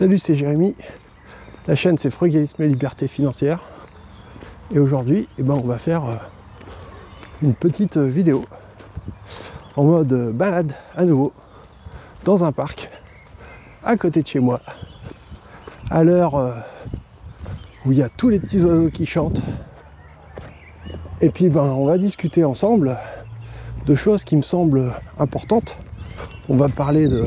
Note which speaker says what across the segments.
Speaker 1: Salut, c'est Jérémy. La chaîne c'est Frugalisme et Liberté Financière. Et aujourd'hui, eh ben, on va faire euh, une petite euh, vidéo en mode euh, balade à nouveau dans un parc à côté de chez moi. À l'heure où il y a tous les petits oiseaux qui chantent. Et puis ben, on va discuter ensemble de choses qui me semblent importantes. On va parler de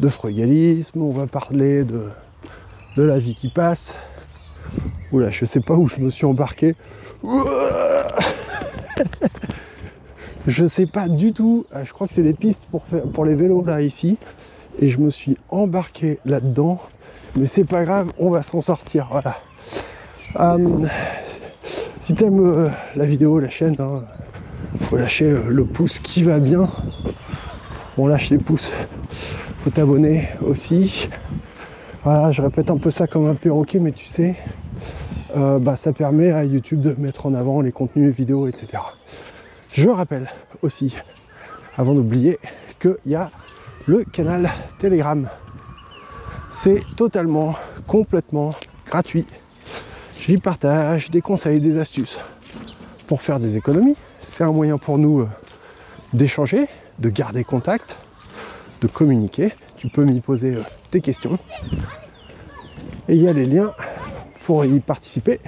Speaker 1: de frugalisme, on va parler de, de la vie qui passe. Oula, je sais pas où je me suis embarqué. je sais pas du tout. Ah, je crois que c'est des pistes pour, faire, pour les vélos là ici. Et je me suis embarqué là-dedans. Mais c'est pas grave, on va s'en sortir. Voilà. Euh, si tu aimes euh, la vidéo, la chaîne, hein, faut lâcher euh, le pouce qui va bien. On lâche les pouces faut t'abonner aussi. Voilà, je répète un peu ça comme un perroquet, mais tu sais, euh, bah, ça permet à YouTube de mettre en avant les contenus vidéos, etc. Je rappelle aussi, avant d'oublier, qu'il y a le canal Telegram. C'est totalement, complètement gratuit. J'y partage des conseils, des astuces pour faire des économies. C'est un moyen pour nous euh, d'échanger, de garder contact, de communiquer. Tu peux m'y poser euh, tes questions. Et il y a les liens pour y participer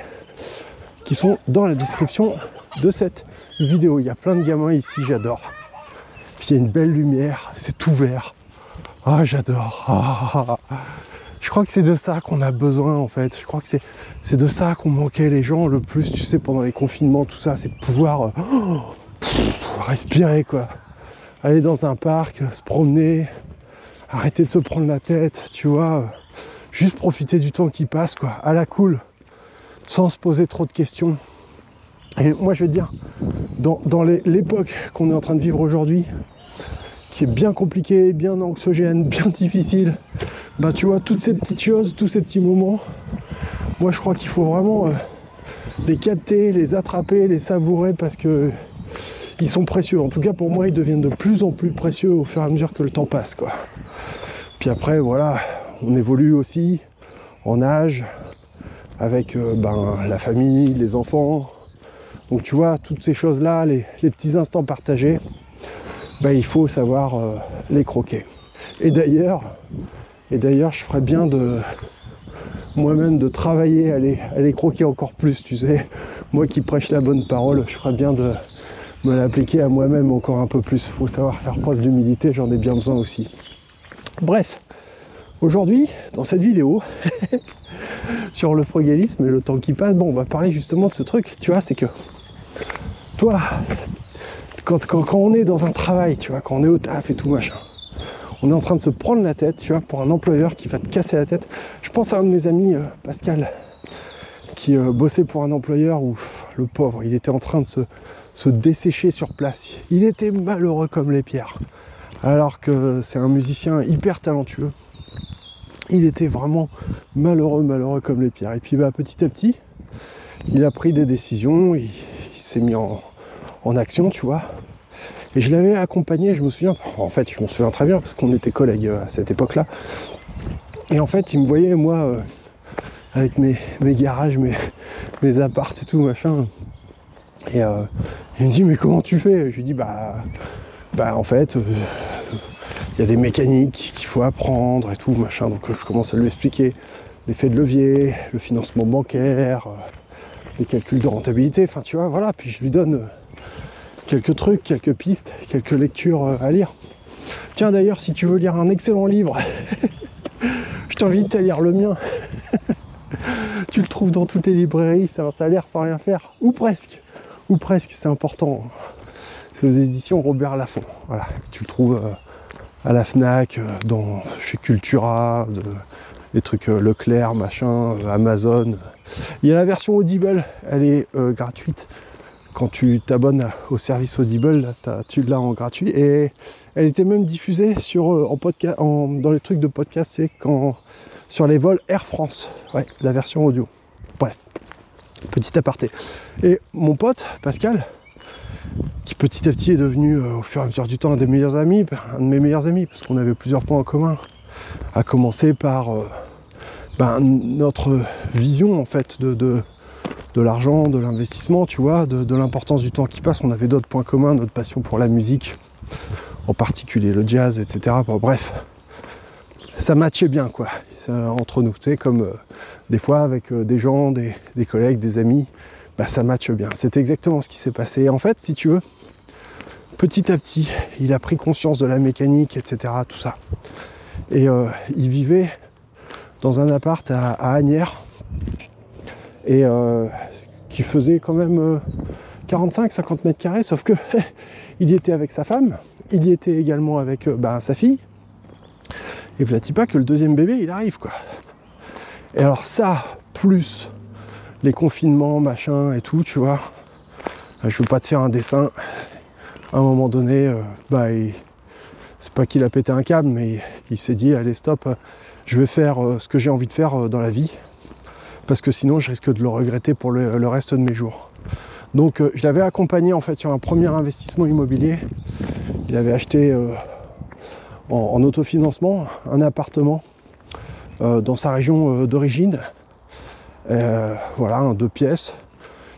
Speaker 1: qui sont dans la description de cette vidéo. Il y a plein de gamins ici, j'adore. Puis il y a une belle lumière, c'est tout vert. Ah, j'adore. Ah. Je crois que c'est de ça qu'on a besoin en fait. Je crois que c'est de ça qu'on manquait les gens le plus, tu sais, pendant les confinements, tout ça, c'est de pouvoir euh, respirer quoi aller dans un parc, se promener, arrêter de se prendre la tête, tu vois, juste profiter du temps qui passe, quoi, à la cool, sans se poser trop de questions. Et moi, je vais te dire, dans, l'époque qu'on est en train de vivre aujourd'hui, qui est bien compliqué, bien anxiogène, bien difficile, bah tu vois, toutes ces petites choses, tous ces petits moments, moi je crois qu'il faut vraiment euh, les capter, les attraper, les savourer parce que ils sont précieux. En tout cas, pour moi, ils deviennent de plus en plus précieux au fur et à mesure que le temps passe. Quoi. Puis après, voilà, on évolue aussi en âge, avec euh, ben, la famille, les enfants. Donc tu vois, toutes ces choses-là, les, petits instants partagés, ben, il faut savoir euh, les croquer. Et d'ailleurs, et d'ailleurs, je ferais bien de moi-même de travailler à les, à les croquer encore plus, tu sais. Moi qui prêche la bonne parole, je ferais bien de, l'appliquer à moi-même encore un peu plus. Il faut savoir faire preuve d'humilité, j'en ai bien besoin aussi. Bref, aujourd'hui, dans cette vidéo, sur le frugalisme et le temps qui passe, bon, on va parler justement de ce truc, tu vois, c'est que toi, quand, quand, on est dans un travail, tu vois, quand on est au taf et tout machin, on est en train de se prendre la tête, tu vois, pour un employeur qui va te casser la tête. Je pense à un de mes amis, euh, Pascal, qui euh, bossait pour un employeur où le pauvre, il était en train de se dessécher sur place. Il était malheureux comme les pierres. Alors que c'est un musicien hyper talentueux. Il était vraiment malheureux, malheureux comme les pierres. Et puis bah, petit à petit, il a pris des décisions, il, s'est mis en, action, tu vois. Et je l'avais accompagné, je me souviens, en fait je m'en souviens très bien parce qu'on était collègues à cette époque-là. Et en fait il me voyait moi euh, avec mes, garages, mes, mes apparts et tout machin, et euh, il me dit mais comment tu fais? Je lui dis bah, bah en fait, euh, il y a des mécaniques qu'il faut apprendre et tout, machin. Donc je commence à lui expliquer l'effet de levier, le financement bancaire, euh, les calculs de rentabilité, enfin tu vois, voilà, puis je lui donne quelques trucs, quelques pistes, quelques lectures à lire. Tiens d'ailleurs, si tu veux lire un excellent livre, je t'invite à lire le mien. tu le trouves dans toutes les librairies, c'est un salaire sans rien faire, ou presque ou presque, c'est important. C'est aux éditions Robert Laffont. Voilà, tu le trouves euh, à la Fnac, euh, chez Cultura, les trucs euh, Leclerc, machin, Amazon. Il y a la version Audible, elle est gratuite. Quand tu t'abonnes au service Audible, tu l'as en gratuit. Et elle était même diffusée sur, en podcast, dans les trucs de podcast, c'est quand sur les vols Air France. Ouais, la version audio. Bref. Petit aparté. Et mon pote, Pascal, qui petit à petit est devenu euh, au fur et à mesure du temps un des meilleurs amis, un de mes meilleurs amis, parce qu'on avait plusieurs points en commun. À commencer par euh, ben, notre vision en fait de, l'argent, de l'investissement, tu vois, de, l'importance du temps qui passe. On avait d'autres points communs, notre passion pour la musique, en particulier le jazz, etc. bref, ça matchait bien quoi, entre nous, tu sais, comme euh, des fois avec euh, des gens, des, collègues, des amis, bah, ça matche bien. C'est exactement ce qui s'est passé. en fait, si tu veux, petit à petit, il a pris conscience de la mécanique, etc. Tout ça. Et euh, il vivait dans un appart à, Agnières et faisait quand même 45-50 euh, mètres carrés, sauf que il y était avec sa femme, il y était également avec bah, sa fille. Et voilà pas que le deuxième bébé il arrive quoi. Et alors ça, plus les confinements, machin et tout, tu vois. Je veux pas te faire un dessin, à un moment donné, euh, bah, c'est pas qu'il a pété un câble, mais il, s'est dit allez stop, je vais faire euh, ce que j'ai envie de faire euh, dans la vie, parce que sinon je risque de le regretter pour le, reste de mes jours. Donc je l'avais accompagné en fait sur un premier investissement immobilier. Il avait acheté en, autofinancement un appartement dans sa région d'origine. voilà, deux pièces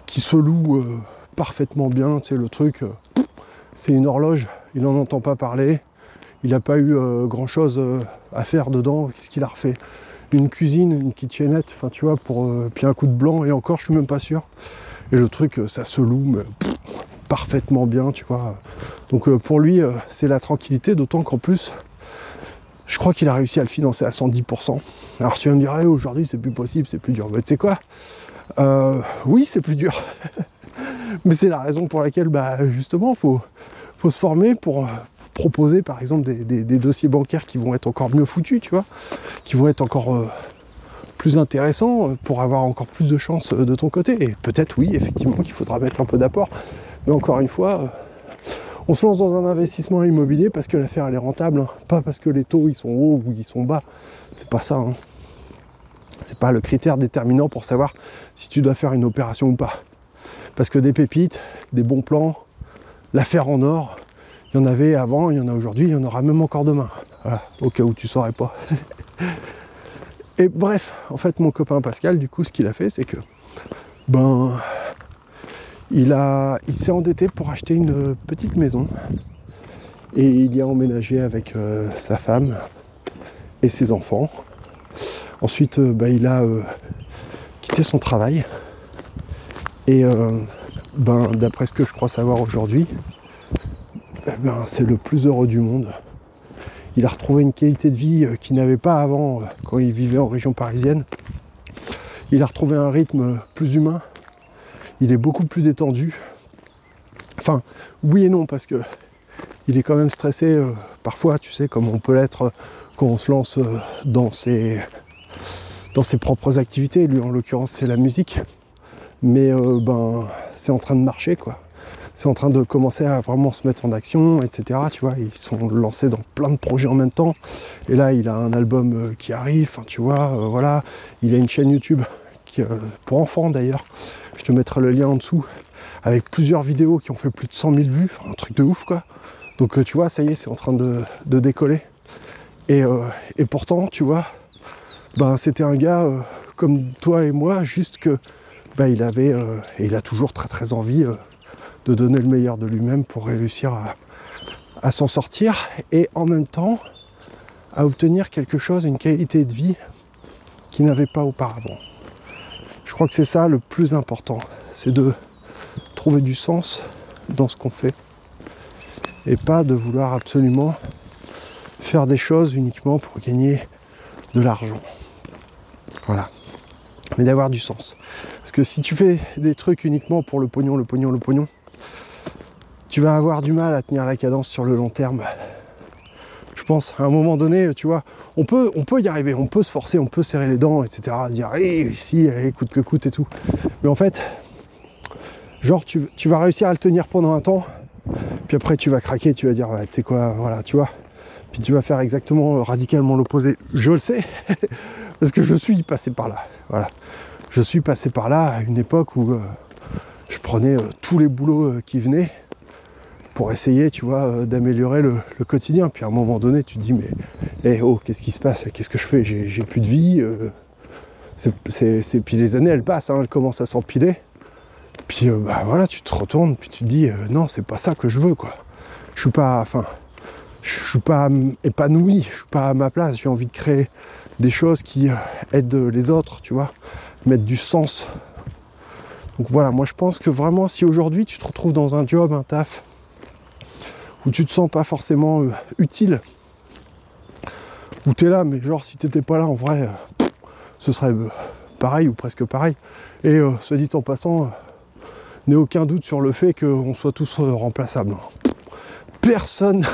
Speaker 1: qui se loue parfaitement bien, tu sais, le truc c'est une horloge, il n'en entend pas parler. Il n'a pas eu euh, grand chose euh, à faire dedans. Qu'est-ce qu'il a refait? Une cuisine, une kitchenette, enfin tu vois, pour euh, puis un coup de blanc et encore je suis même pas sûr. Et le truc, ça se loue parfaitement bien, tu vois. Donc pour lui, c'est la tranquillité, d'autant qu'en plus, je crois qu'il a réussi à le financer à 110%. Alors tu vas me dire, aujourd'hui c'est plus possible, c'est plus dur. Mais tu sais quoi? Oui, c'est plus dur. Mais c'est la raison pour laquelle, bah, justement, faut, faut se former pour euh, proposer, par exemple, des, dossiers bancaires qui vont être encore mieux foutus, tu vois, qui vont être encore euh, plus intéressants pour avoir encore plus de chances euh, de ton côté. Et peut-être, oui, effectivement, qu'il faudra mettre un peu d'apport. Mais encore une fois, on se lance dans un investissement immobilier parce que l'affaire elle est rentable, hein. pas parce que les taux ils sont hauts ou ils sont bas. C'est pas ça. Hein. C'est pas le critère déterminant pour savoir si tu dois faire une opération ou pas. Parce que des pépites, des bons plans, l'affaire en or, il y en avait avant, il y en a aujourd'hui, il y en aura même encore demain. Voilà, au cas où tu saurais pas. Et bref, en fait, mon copain Pascal, du coup, ce qu'il a fait, c'est que, ben, il, a, il s'est endetté pour acheter une petite maison. Et il y a emménagé avec euh, sa femme et ses enfants. Ensuite, euh, ben, il a euh, quitté son travail et ben, d'après ce que je crois savoir aujourd'hui, ben, c'est le plus heureux du monde. Il a retrouvé une qualité de vie euh, qu'il n'avait pas avant euh, quand il vivait en région parisienne. Il a retrouvé un rythme plus humain. Il est beaucoup plus détendu. Enfin, oui et non, parce que il est quand même stressé parfois, tu sais, comme on peut l'être quand on se lance dans ses, propres activités. Lui, en l'occurrence, c'est la musique mais euh, ben c'est en train de marcher quoi. C'est en train de commencer à vraiment se mettre en action, etc. Tu vois, ils sont lancés dans plein de projets en même temps. Et là, il a un album euh, qui arrive, tu vois, euh, voilà. Il a une chaîne YouTube qui, pour enfants d'ailleurs. Je te mettrai le lien en dessous avec plusieurs vidéos qui ont fait plus de 100 000 vues, un truc de ouf quoi. Donc tu vois, ça y est, c'est en train de, décoller. Et, pourtant, tu vois, ben, c'était un gars comme toi et moi, juste que bah, il avait euh, et il a toujours très très envie euh, de donner le meilleur de lui-même pour réussir à, s'en sortir et en même temps à obtenir quelque chose, une qualité de vie qu'il n'avait pas auparavant. Je crois que c'est ça le plus important, c'est de trouver du sens dans ce qu'on fait et pas de vouloir absolument faire des choses uniquement pour gagner de l'argent. Voilà. Mais d'avoir du sens. Parce que si tu fais des trucs uniquement pour le pognon, le pognon, le pognon, tu vas avoir du mal à tenir la cadence sur le long terme. Je pense, à un moment donné, tu vois, on peut, y arriver, on peut se forcer, on peut serrer les dents, etc. Dire, hé, si, coûte que coûte et tout. Mais en fait, genre, tu, vas réussir à le tenir pendant un temps, puis après, tu vas craquer, tu vas dire, tu sais quoi, voilà, tu vois. Puis tu vas faire exactement radicalement l'opposé. Je le sais, parce que je suis passé par là. Voilà je suis passé par là à une époque où euh, je prenais euh, tous les boulots euh, qui venaient pour essayer, tu vois, euh, d'améliorer le, quotidien. Puis à un moment donné, tu te dis, mais eh oh, qu'est-ce qui se passe? Qu'est-ce que je fais? J'ai plus de vie. euh, c'est, Puis les années, elles passent, hein, elles commencent à s'empiler. Puis euh, bah voilà, tu te retournes, puis tu te dis, non, c'est pas ça que je veux, quoi. Je suis pas, enfin, je suis pas épanoui, je suis pas à ma place. J'ai envie de créer des choses qui aident les autres, tu vois, mettre du sens. Donc voilà, moi je pense que vraiment, si aujourd'hui tu te retrouves dans un job, un taf, où tu te sens pas forcément euh, utile, où tu es là, mais genre si t'étais pas là en vrai, euh, ce serait euh, pareil ou presque pareil. Et soit dit en passant, n'aie aucun doute sur le fait qu'on soit tous remplaçables. Personne,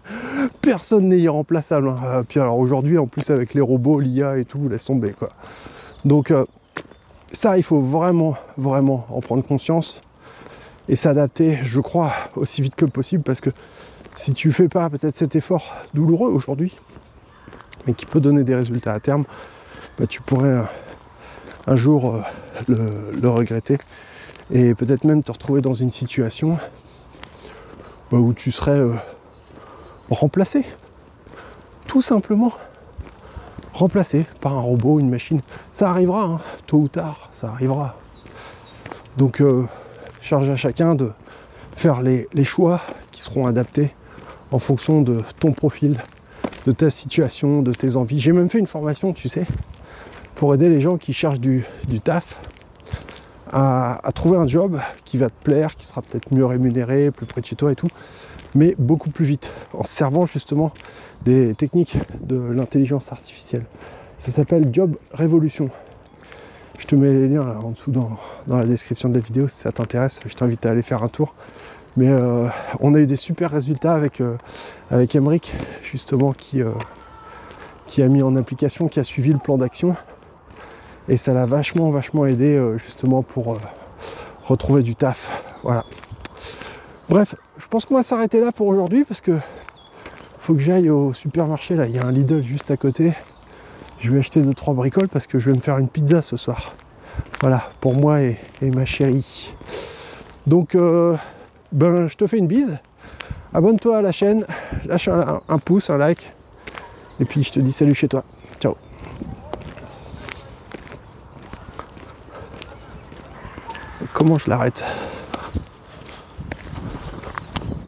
Speaker 1: personne n'est irremplaçable. hein. Puis alors aujourd'hui, en plus avec les robots, l'IA et tout, laisse tomber quoi. Donc ça, il faut vraiment, vraiment en prendre conscience et s'adapter, je crois, aussi vite que possible parce que si tu fais pas peut-être cet effort douloureux aujourd'hui, mais qui peut donner des résultats à terme, bah, tu pourrais euh, un jour euh, le, regretter et peut-être même te retrouver dans une situation bah, où tu serais euh, remplacé, tout simplement remplacé par un robot, une machine. Ça arrivera, hein, tôt ou tard, ça arrivera. Donc, charge à chacun de faire les, choix qui seront adaptés en fonction de ton profil, de ta situation, de tes envies. J'ai même fait une formation, tu sais, pour aider les gens qui cherchent du, taf à, à trouver un job qui va te plaire, qui sera peut-être mieux rémunéré, plus près de chez toi et tout, mais beaucoup plus vite, en se servant justement des techniques de l'intelligence artificielle. Ça s'appelle Job Révolution. Je te mets les liens en dessous dans, la description de la vidéo si ça t'intéresse. Je t'invite à aller faire un tour. Mais euh, on a eu des super résultats avec, euh, Emric, justement, qui, euh, qui a mis en application, qui a suivi le plan d'action. Et ça l'a vachement, vachement aidé euh, justement pour retrouver du taf. Voilà. Bref, je pense qu'on va s'arrêter là pour aujourd'hui parce que faut que j'aille au supermarché. Là, il y a un Lidl juste à côté. Je vais acheter deux trois bricoles parce que je vais me faire une pizza ce soir. Voilà, pour moi et, ma chérie. Donc, euh, ben, je te fais une bise. Abonne-toi à la chaîne, lâche un pouce, un like. Et puis, je te dis salut chez toi. Ciao. Comment je l'arrête?